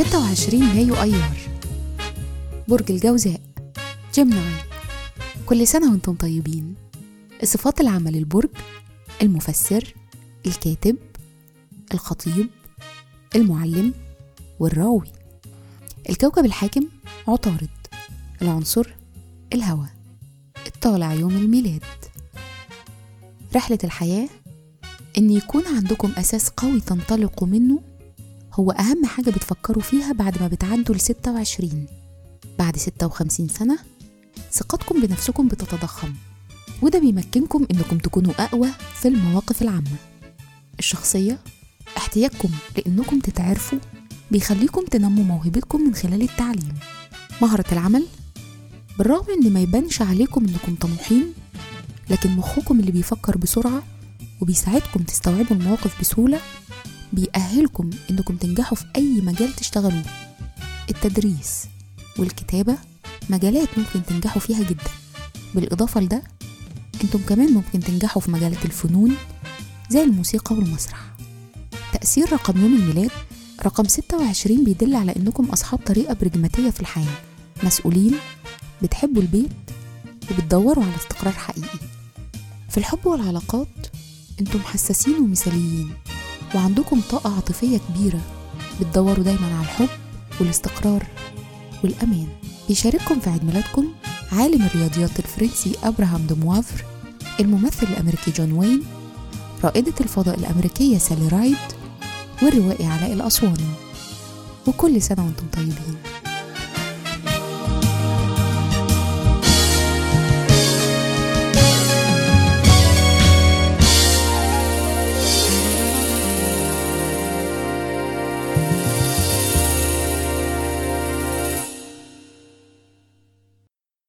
26 مايو أيار. برج الجوزاء. جيمناي كل سنة وأنتم طيبين. الصفات العامة للبرج المفسر الكاتب الخطيب المعلم والراوي. الكوكب الحاكم عطارد. العنصر الهواء. الطالع يوم الميلاد. رحلة الحياة إن يكون عندكم أساس قوي تنطلقوا منه هو أهم حاجة بتفكروا فيها بعد ما بتعدوا لستة وعشرين. بعد ستة وخمسين سنة ثقتكم بنفسكم بتتضخم وده بيمكنكم إنكم تكونوا أقوى في المواقف العامة. الشخصية احتياجكم لإنكم تتعرفوا بيخليكم تنموا موهبتكم من خلال التعليم. مهرة العمل بالرغم إن ما يبانش عليكم إنكم طموحين لكن مخكم اللي بيفكر بسرعة وبيساعدكم تستوعبوا المواقف بسهولة بيأهلكم إنكم تنجحوا في أي مجال تشتغلوه. التدريس والكتابة مجالات ممكن تنجحوا فيها جدا. بالإضافة لده إنتم كمان ممكن تنجحوا في مجالات الفنون زي الموسيقى والمسرح. تأثير رقم يوم الميلاد رقم 26 بيدل على إنكم أصحاب طريقة برجماتية في الحياة. مسؤولين بتحبوا البيت وبتدوروا على استقرار حقيقي. في الحب والعلاقات إنتم حساسين ومثاليين. وعندكم طاقة عاطفية كبيرة. بتدوروا دايما على الحب والاستقرار والأمان. بيشارككم في عيد ميلادكم عالم الرياضيات الفرنسي أبراهام دوموافر الممثل الأمريكي جون وين رائدة الفضاء الأمريكية سالي رايد والروائي علاء الأسواني. وكل سنة وأنتم طيبين.